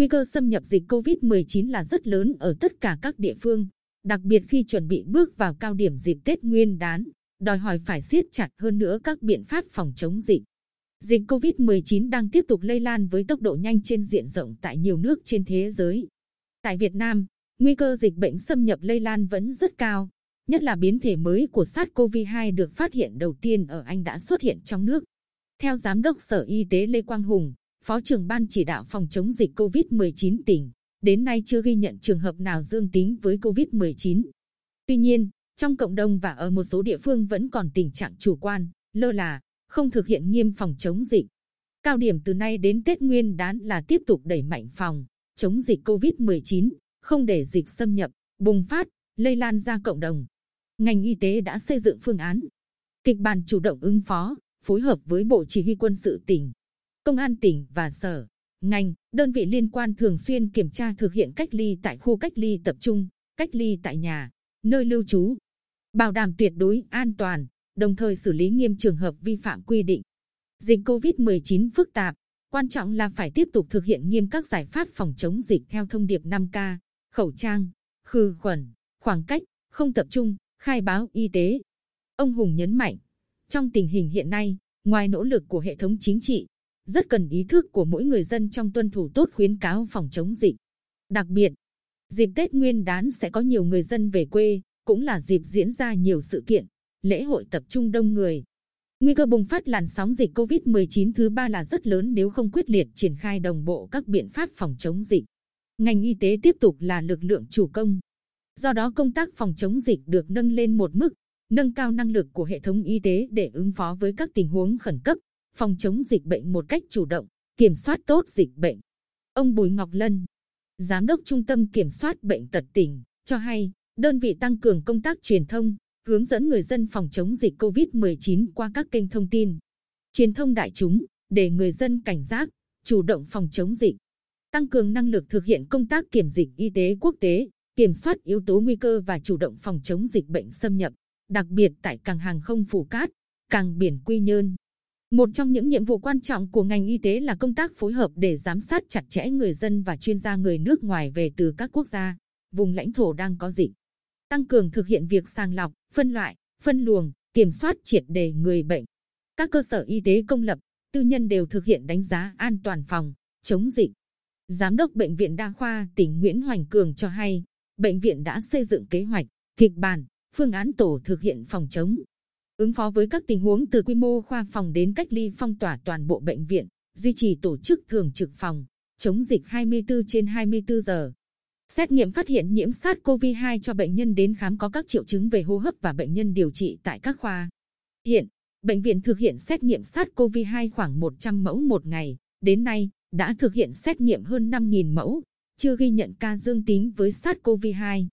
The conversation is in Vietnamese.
nguy cơ xâm nhập dịch COVID-19 là rất lớn ở tất cả các địa phương, đặc biệt khi chuẩn bị bước vào cao điểm dịp Tết Nguyên đán, đòi hỏi phải siết chặt hơn nữa các biện pháp phòng chống dịch. Dịch COVID-19 đang tiếp tục lây lan với tốc độ nhanh trên diện rộng tại nhiều nước trên thế giới. Tại Việt Nam, nguy cơ dịch bệnh xâm nhập lây lan vẫn rất cao, nhất là biến thể mới của SARS-CoV-2 được phát hiện đầu tiên ở Anh đã xuất hiện trong nước. Theo Giám đốc Sở Y tế Lê Quang Hùng, Phó trưởng Ban chỉ đạo phòng chống dịch COVID-19 tỉnh, đến nay chưa ghi nhận trường hợp nào dương tính với COVID-19. Tuy nhiên, trong cộng đồng và ở một số địa phương vẫn còn tình trạng chủ quan, lơ là, không thực hiện nghiêm phòng chống dịch. Cao điểm từ nay đến Tết Nguyên đán là tiếp tục đẩy mạnh phòng, chống dịch COVID-19, không để dịch xâm nhập, bùng phát, lây lan ra cộng đồng. Ngành y tế đã xây dựng phương án, kịch bản chủ động ứng phó, phối hợp với Bộ Chỉ huy quân sự tỉnh, Công an tỉnh và sở, ngành, đơn vị liên quan thường xuyên kiểm tra thực hiện cách ly tại khu cách ly tập trung, cách ly tại nhà, nơi lưu trú, bảo đảm tuyệt đối an toàn, đồng thời xử lý nghiêm trường hợp vi phạm quy định. Dịch COVID-19 phức tạp, quan trọng là phải tiếp tục thực hiện nghiêm các giải pháp phòng chống dịch theo thông điệp 5K, khẩu trang, khử khuẩn, khoảng cách, không tập trung, khai báo y tế. Ông Hùng nhấn mạnh, trong tình hình hiện nay, ngoài nỗ lực của hệ thống chính trị, rất cần ý thức của mỗi người dân trong tuân thủ tốt khuyến cáo phòng chống dịch. Đặc biệt, dịp Tết Nguyên đán sẽ có nhiều người dân về quê, cũng là dịp diễn ra nhiều sự kiện, lễ hội tập trung đông người. Nguy cơ bùng phát làn sóng dịch COVID-19 thứ ba là rất lớn nếu không quyết liệt triển khai đồng bộ các biện pháp phòng chống dịch. Ngành y tế tiếp tục là lực lượng chủ công. Do đó công tác phòng chống dịch được nâng lên một mức, nâng cao năng lực của hệ thống y tế để ứng phó với các tình huống khẩn cấp, phòng chống dịch bệnh một cách chủ động, kiểm soát tốt dịch bệnh. Ông Bùi Ngọc Lân, Giám đốc Trung tâm Kiểm soát Bệnh tật tỉnh, cho hay, đơn vị tăng cường công tác truyền thông, hướng dẫn người dân phòng chống dịch COVID-19 qua các kênh thông tin, truyền thông đại chúng, để người dân cảnh giác, chủ động phòng chống dịch. Tăng cường năng lực thực hiện công tác kiểm dịch y tế quốc tế, kiểm soát yếu tố nguy cơ và chủ động phòng chống dịch bệnh xâm nhập, đặc biệt tại cảng hàng không Phù Cát, cảng biển Quy Nhơn. Một trong những nhiệm vụ quan trọng của ngành y tế là công tác phối hợp để giám sát chặt chẽ người dân và chuyên gia người nước ngoài về từ các quốc gia, vùng lãnh thổ đang có dịch. Tăng cường thực hiện việc sàng lọc, phân loại, phân luồng, kiểm soát triệt đề người bệnh. Các cơ sở y tế công lập, tư nhân đều thực hiện đánh giá an toàn phòng, chống dịch. Giám đốc Bệnh viện Đa khoa tỉnh Nguyễn Hoành Cường cho hay, bệnh viện đã xây dựng kế hoạch, kịch bản, phương án tổ thực hiện phòng chống, ứng phó với các tình huống từ quy mô khoa phòng đến cách ly phong tỏa toàn bộ bệnh viện, duy trì tổ chức thường trực phòng, chống dịch 24 trên 24 giờ. Xét nghiệm phát hiện nhiễm SARS-CoV-2 cho bệnh nhân đến khám có các triệu chứng về hô hấp và bệnh nhân điều trị tại các khoa. Hiện, bệnh viện thực hiện xét nghiệm SARS-CoV-2 khoảng 100 mẫu một ngày. Đến nay, đã thực hiện xét nghiệm hơn 5.000 mẫu, chưa ghi nhận ca dương tính với SARS-CoV-2.